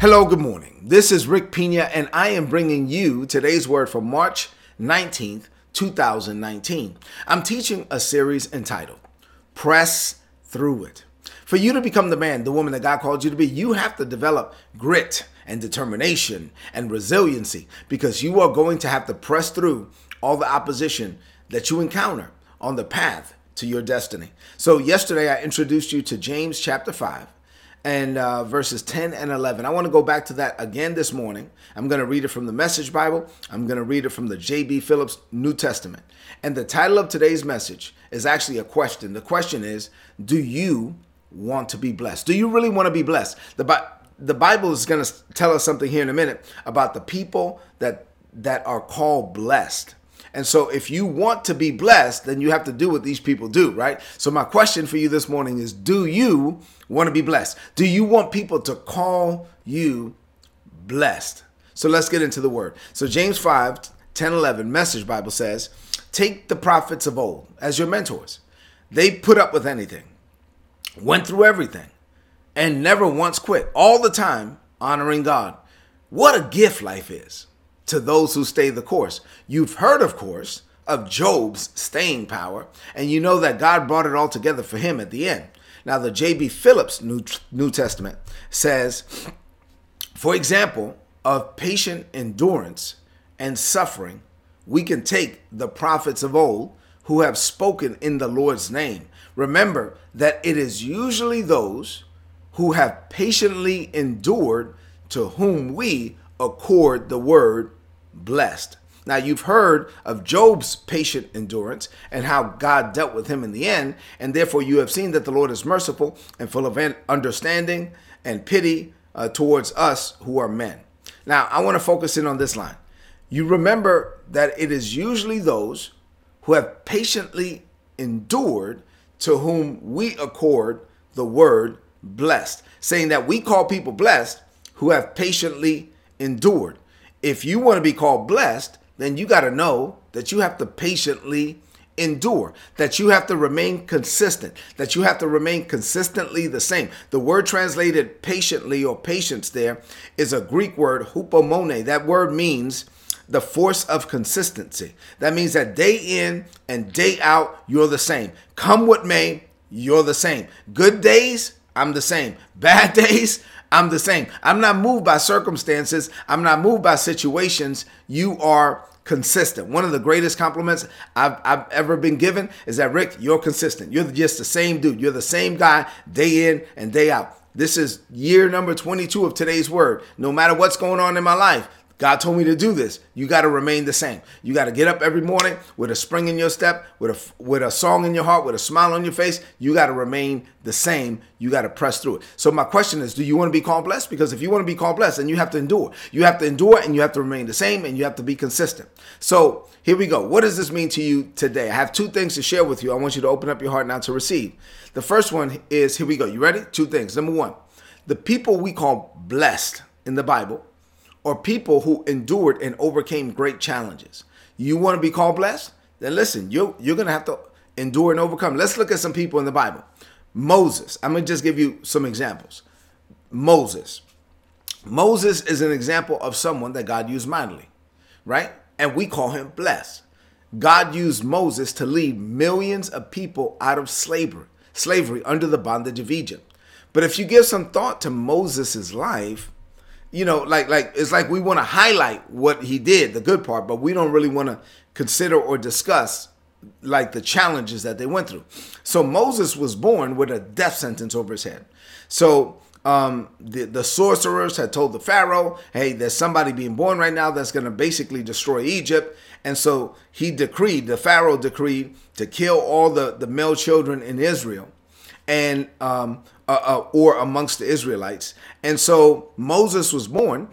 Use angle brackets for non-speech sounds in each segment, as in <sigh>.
Hello, good morning. This is Rick Pina, and I am bringing you today's word for March 19th, 2019. I'm teaching a series entitled Press Through It. For you to become the man, the woman that God called you to be, you have to develop grit and determination and resiliency because you are going to have to press through all the opposition that you encounter on the path to your destiny. So, yesterday I introduced you to James chapter 5 and uh, verses 10 and 11. I want to go back to that again this morning. I'm going to read it from the Message Bible. I'm going to read it from the J.B. Phillips New Testament. And the title of today's message is actually a question. The question is Do you want to be blessed? Do you really want to be blessed? The, Bi- the Bible is going to tell us something here in a minute about the people that that are called blessed. And so, if you want to be blessed, then you have to do what these people do, right? So, my question for you this morning is Do you want to be blessed? Do you want people to call you blessed? So, let's get into the word. So, James 5 10 11, Message Bible says, Take the prophets of old as your mentors. They put up with anything, went through everything, and never once quit, all the time honoring God. What a gift life is to those who stay the course. You've heard, of course, of Job's staying power, and you know that God brought it all together for him at the end. Now, the J.B. Phillips New, New Testament says, for example, of patient endurance and suffering, we can take the prophets of old who have spoken in the Lord's name. Remember that it is usually those who have patiently endured to whom we accord the word blessed. Now, you've heard of Job's patient endurance and how God dealt with him in the end, and therefore you have seen that the Lord is merciful and full of understanding and pity uh, towards us who are men. Now, I want to focus in on this line. You remember that it is usually those who have patiently endured to whom we accord the word blessed, saying that we call people blessed who have patiently endured if you want to be called blessed, then you got to know that you have to patiently endure, that you have to remain consistent, that you have to remain consistently the same. The word translated patiently or patience there is a Greek word, hupomone. That word means the force of consistency. That means that day in and day out, you're the same. Come what may, you're the same. Good days, I'm the same. Bad <laughs> days, I'm the same. I'm not moved by circumstances. I'm not moved by situations. You are consistent. One of the greatest compliments I've, I've ever been given is that, Rick, you're consistent. You're just the same dude. You're the same guy day in and day out. This is year number 22 of today's word. No matter what's going on in my life, God told me to do this. You got to remain the same. You got to get up every morning with a spring in your step, with a with a song in your heart, with a smile on your face. You got to remain the same. You got to press through it. So my question is, do you want to be called blessed? Because if you want to be called blessed, then you have to endure. You have to endure and you have to remain the same and you have to be consistent. So here we go. What does this mean to you today? I have two things to share with you. I want you to open up your heart now to receive. The first one is here we go. You ready? Two things. Number one, the people we call blessed in the Bible or people who endured and overcame great challenges. You want to be called blessed? Then listen, you're, you're going to have to endure and overcome. Let's look at some people in the Bible. Moses, I'm going to just give you some examples. Moses. Moses is an example of someone that God used mightily, right? And we call him blessed. God used Moses to lead millions of people out of slavery, slavery under the bondage of Egypt. But if you give some thought to Moses' life, you know, like like it's like we want to highlight what he did, the good part, but we don't really want to consider or discuss like the challenges that they went through. So Moses was born with a death sentence over his head. So um, the, the sorcerers had told the Pharaoh, hey, there's somebody being born right now that's going to basically destroy Egypt. And so he decreed, the Pharaoh decreed to kill all the, the male children in Israel and um, uh, uh, or amongst the Israelites. And so Moses was born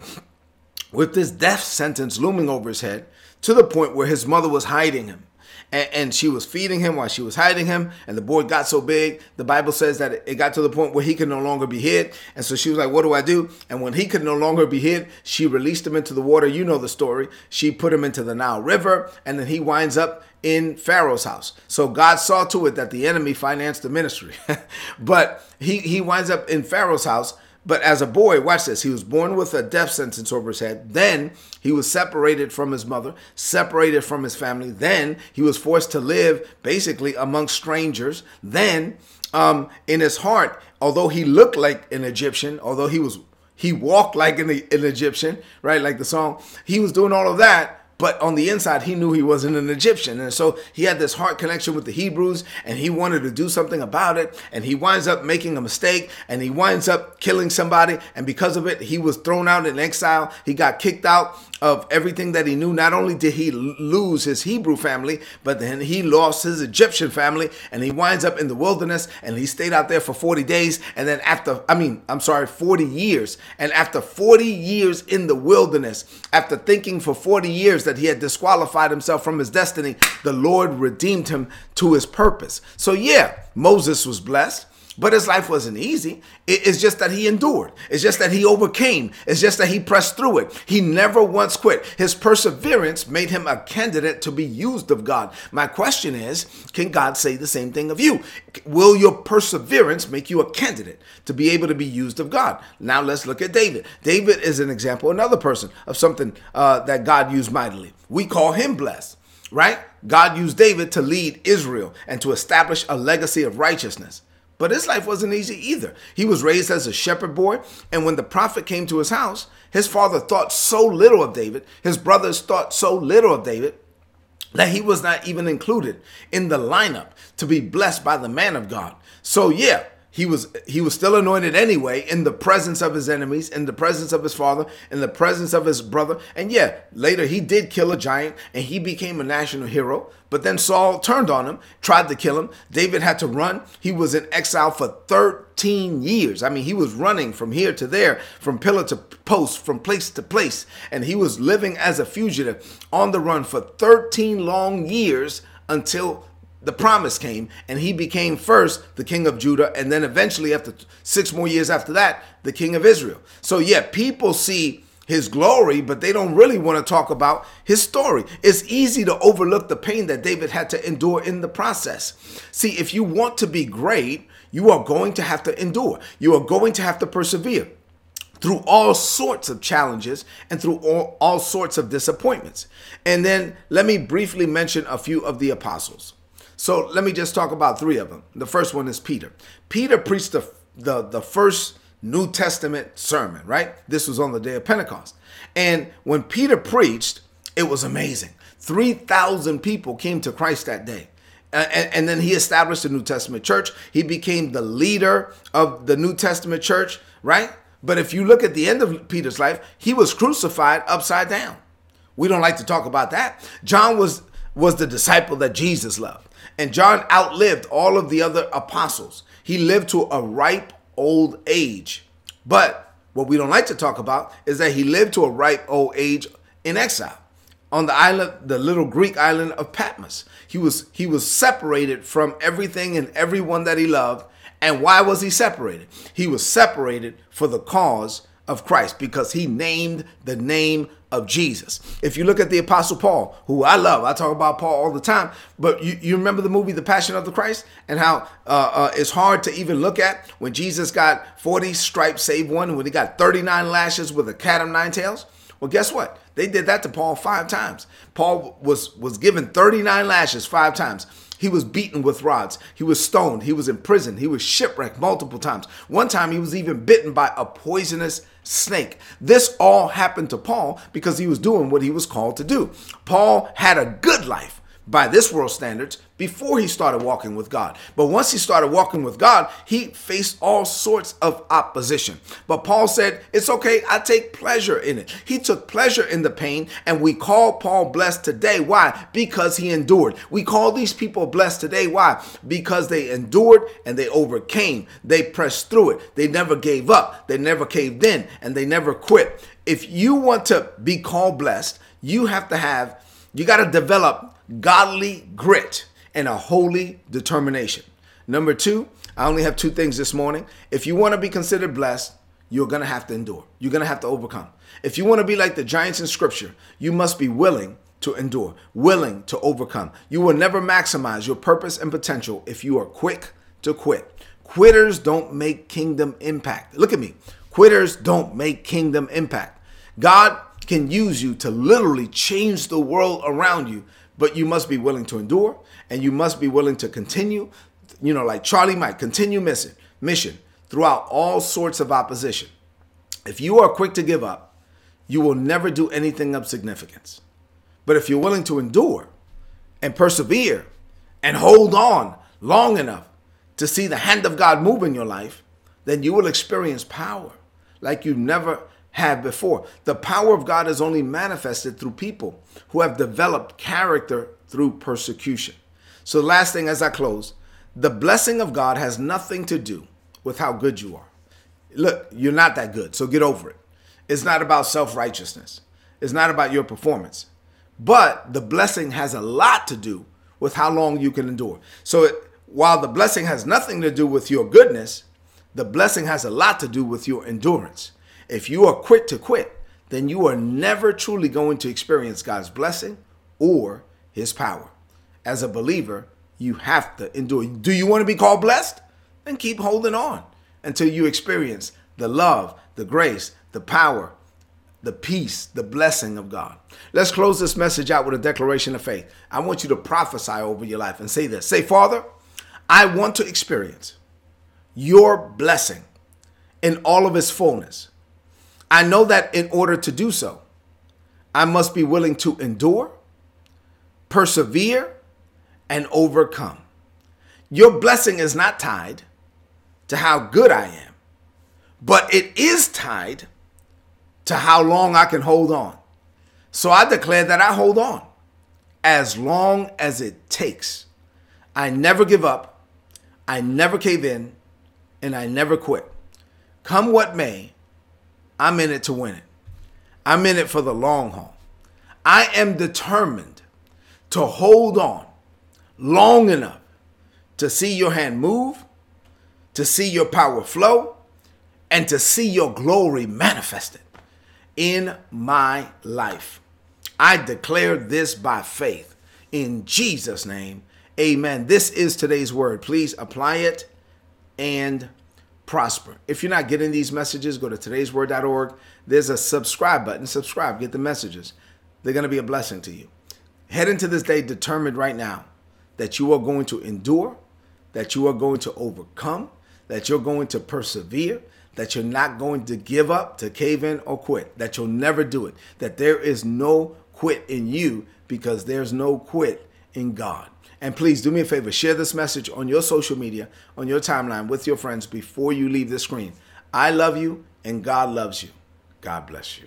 with this death sentence looming over his head to the point where his mother was hiding him. And, and, she was feeding him while she was hiding him. And the boy got so big, the Bible says that it got to the point where he could no longer be hid. And so she was like, What do I do? And when he could no longer be hid, she released him into the water. You know the story. She put him into the Nile River, and then he winds up in Pharaoh's house. So God saw to it that the enemy financed the ministry. <laughs> but he, he winds up in Pharaoh's house But as a boy, watch this. He was born with a death sentence over his head. Then he was separated from his mother, separated from his family. Then he was forced to live basically among strangers. Then, um, in his heart, although he looked like an Egyptian, although he was he walked like an, an Egyptian, right? Like the song, he was doing all of that but on the inside he knew he wasn't an egyptian. And so he had this heart connection with the hebrews and he wanted to do something about it. And he winds up making a mistake and he winds up killing somebody. And because of it he was thrown out in exile. He got kicked out of everything that he knew. Not only did he lose his hebrew family but then he lost his egyptian family. And he winds up in the wilderness and he stayed out there for 40 days. And then after i mean i'm sorry 40 years. And after 40 years in the wilderness after thinking for 40 years that he had disqualified himself from his destiny, the Lord redeemed him to his purpose. So, yeah, Moses was blessed. But his life wasn't easy. It's just that he endured. It's just that he overcame. It's just that he pressed through it. He never once quit. His perseverance made him a candidate to be used of God. My question is can God say the same thing of you? Will your perseverance make you a candidate to be able to be used of God? Now let's look at David. David is an example, another person of something uh, that God used mightily. We call him blessed, right? God used David to lead Israel and to establish a legacy of righteousness. But his life wasn't easy either. He was raised as a shepherd boy, and when the prophet came to his house, his father thought so little of David, his brothers thought so little of David, that he was not even included in the lineup to be blessed by the man of God. So, yeah, he was he was still anointed anyway in the presence of his enemies in the presence of his father in the presence of his brother. And yeah later he did kill a giant and he became a national hero. But then Saul turned on him tried to kill him. David had to run. He was in exile for 13 years. I mean he was running from here to there from pillar to post from place to place. And he was living as a fugitive on the run for 13 long years until the promise came and he became first the king of Judah and then eventually after 6 more years after that the king of Israel. So yeah, people see his glory, but they don't really want to talk about his story. It's easy to overlook the pain that David had to endure in the process. See, if you want to be great, you are going to have to endure. You are going to have to persevere through all sorts of challenges and through all, all sorts of disappointments. And then let me briefly mention a few of the apostles. So let me just talk about three of them. The first one is Peter. Peter preached the, the, the first New Testament sermon, right? This was on the day of Pentecost. And when Peter preached, it was amazing. 3,000 people came to Christ that day. And, and, then he established the New Testament church. He became the leader of the New Testament church, right? But if you look at the end of Peter's life, he was crucified upside down. We don't like to talk about that. John was was the disciple that Jesus loved. And John outlived all of the other apostles. He lived to a ripe old age. But what we don't like to talk about is that he lived to a ripe old age in exile on the island, the little Greek island of Patmos. He was he was separated from everything and everyone that he loved. And why was he separated? He was separated for the cause of Christ because he named the name of Jesus. If you look at the Apostle Paul, who I love, I talk about Paul all the time, but you, you remember the movie The Passion of the Christ and how uh, uh, it's hard to even look at when Jesus got 40 stripes, save one, when he got 39 lashes with a cat of nine tails? Well, guess what? They did that to Paul five times. Paul was was given 39 lashes five times. He was beaten with rods. He was stoned. He was in prison. He was shipwrecked multiple times. One time he was even bitten by a poisonous snake. This all happened to Paul because he was doing what he was called to do. Paul had a good life by this world standards before he started walking with God. But once he started walking with God, he faced all sorts of opposition. But Paul said, It's okay, I take pleasure in it. He took pleasure in the pain, and we call Paul blessed today. Why? Because he endured. We call these people blessed today. Why? Because they endured and they overcame. They pressed through it. They never gave up. They never caved in, and they never quit. If you want to be called blessed, you have to have, you got to develop godly grit and a holy determination. Number two, I only have two things this morning. If you want to be considered blessed, you're going to have to endure. You're going to have to overcome. If you want to be like the giants in scripture, you must be willing to endure, willing to overcome. You will never maximize your purpose and potential if you are quick to quit. Quitters don't make kingdom impact. Look at me. Quitters don't make kingdom impact. God can use you to literally change the world around you, but you must be willing to endure and you must be willing to continue, you know, like Charlie Mike continue mission, mission throughout all sorts of opposition. If you are quick to give up, you will never do anything of significance. But if you're willing to endure and persevere and hold on long enough to see the hand of God move in your life, then you will experience power like you never have before. The power of God is only manifested through people who have developed character through persecution. So, last thing as I close, the blessing of God has nothing to do with how good you are. Look, you're not that good, so get over it. It's not about self righteousness, it's not about your performance. But the blessing has a lot to do with how long you can endure. So, it, while the blessing has nothing to do with your goodness, the blessing has a lot to do with your endurance. If you are quick to quit, then you are never truly going to experience God's blessing or his power. As a believer, you have to endure. Do you want to be called blessed? Then keep holding on until you experience the love, the grace, the power, the peace, the blessing of God. Let's close this message out with a declaration of faith. I want you to prophesy over your life and say this Say, Father, I want to experience your blessing in all of its fullness. I know that in order to do so, I must be willing to endure, persevere, and overcome. Your blessing is not tied to how good I am, but it is tied to how long I can hold on. So I declare that I hold on as long as it takes. I never give up, I never cave in, and I never quit. Come what may, I'm in it to win it. I'm in it for the long haul. I am determined to hold on long enough to see your hand move, to see your power flow, and to see your glory manifested in my life. I declare this by faith in Jesus' name. Amen. This is today's word. Please apply it and prosper. If you're not getting these messages, go to today'sword.org. There's a subscribe button. Subscribe, get the messages. They're going to be a blessing to you. Head into this day determined right now that you are going to endure, that you are going to overcome, that you're going to persevere, that you're not going to give up, to cave in, or quit, that you'll never do it, that there is no quit in you because there's no quit in God. And please do me a favor, share this message on your social media, on your timeline with your friends before you leave the screen. I love you and God loves you. God bless you.